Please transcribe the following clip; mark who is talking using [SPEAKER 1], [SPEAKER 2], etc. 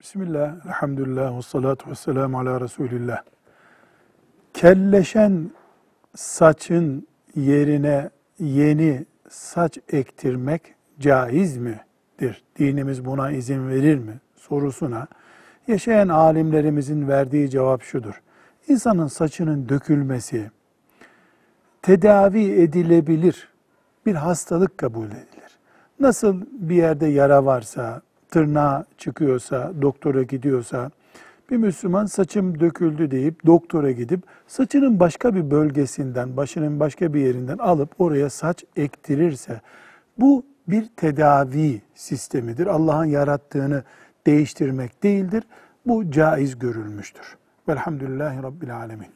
[SPEAKER 1] Bismillah, elhamdülillah, ve salatu ve selamu ala Resulillah. Kelleşen saçın yerine yeni saç ektirmek caiz midir? Dinimiz buna izin verir mi? Sorusuna yaşayan alimlerimizin verdiği cevap şudur. İnsanın saçının dökülmesi tedavi edilebilir bir hastalık kabul edilir. Nasıl bir yerde yara varsa, tırnağı çıkıyorsa, doktora gidiyorsa, bir Müslüman saçım döküldü deyip doktora gidip saçının başka bir bölgesinden, başının başka bir yerinden alıp oraya saç ektirirse bu bir tedavi sistemidir. Allah'ın yarattığını değiştirmek değildir. Bu caiz görülmüştür. Velhamdülillahi Rabbil Alemin.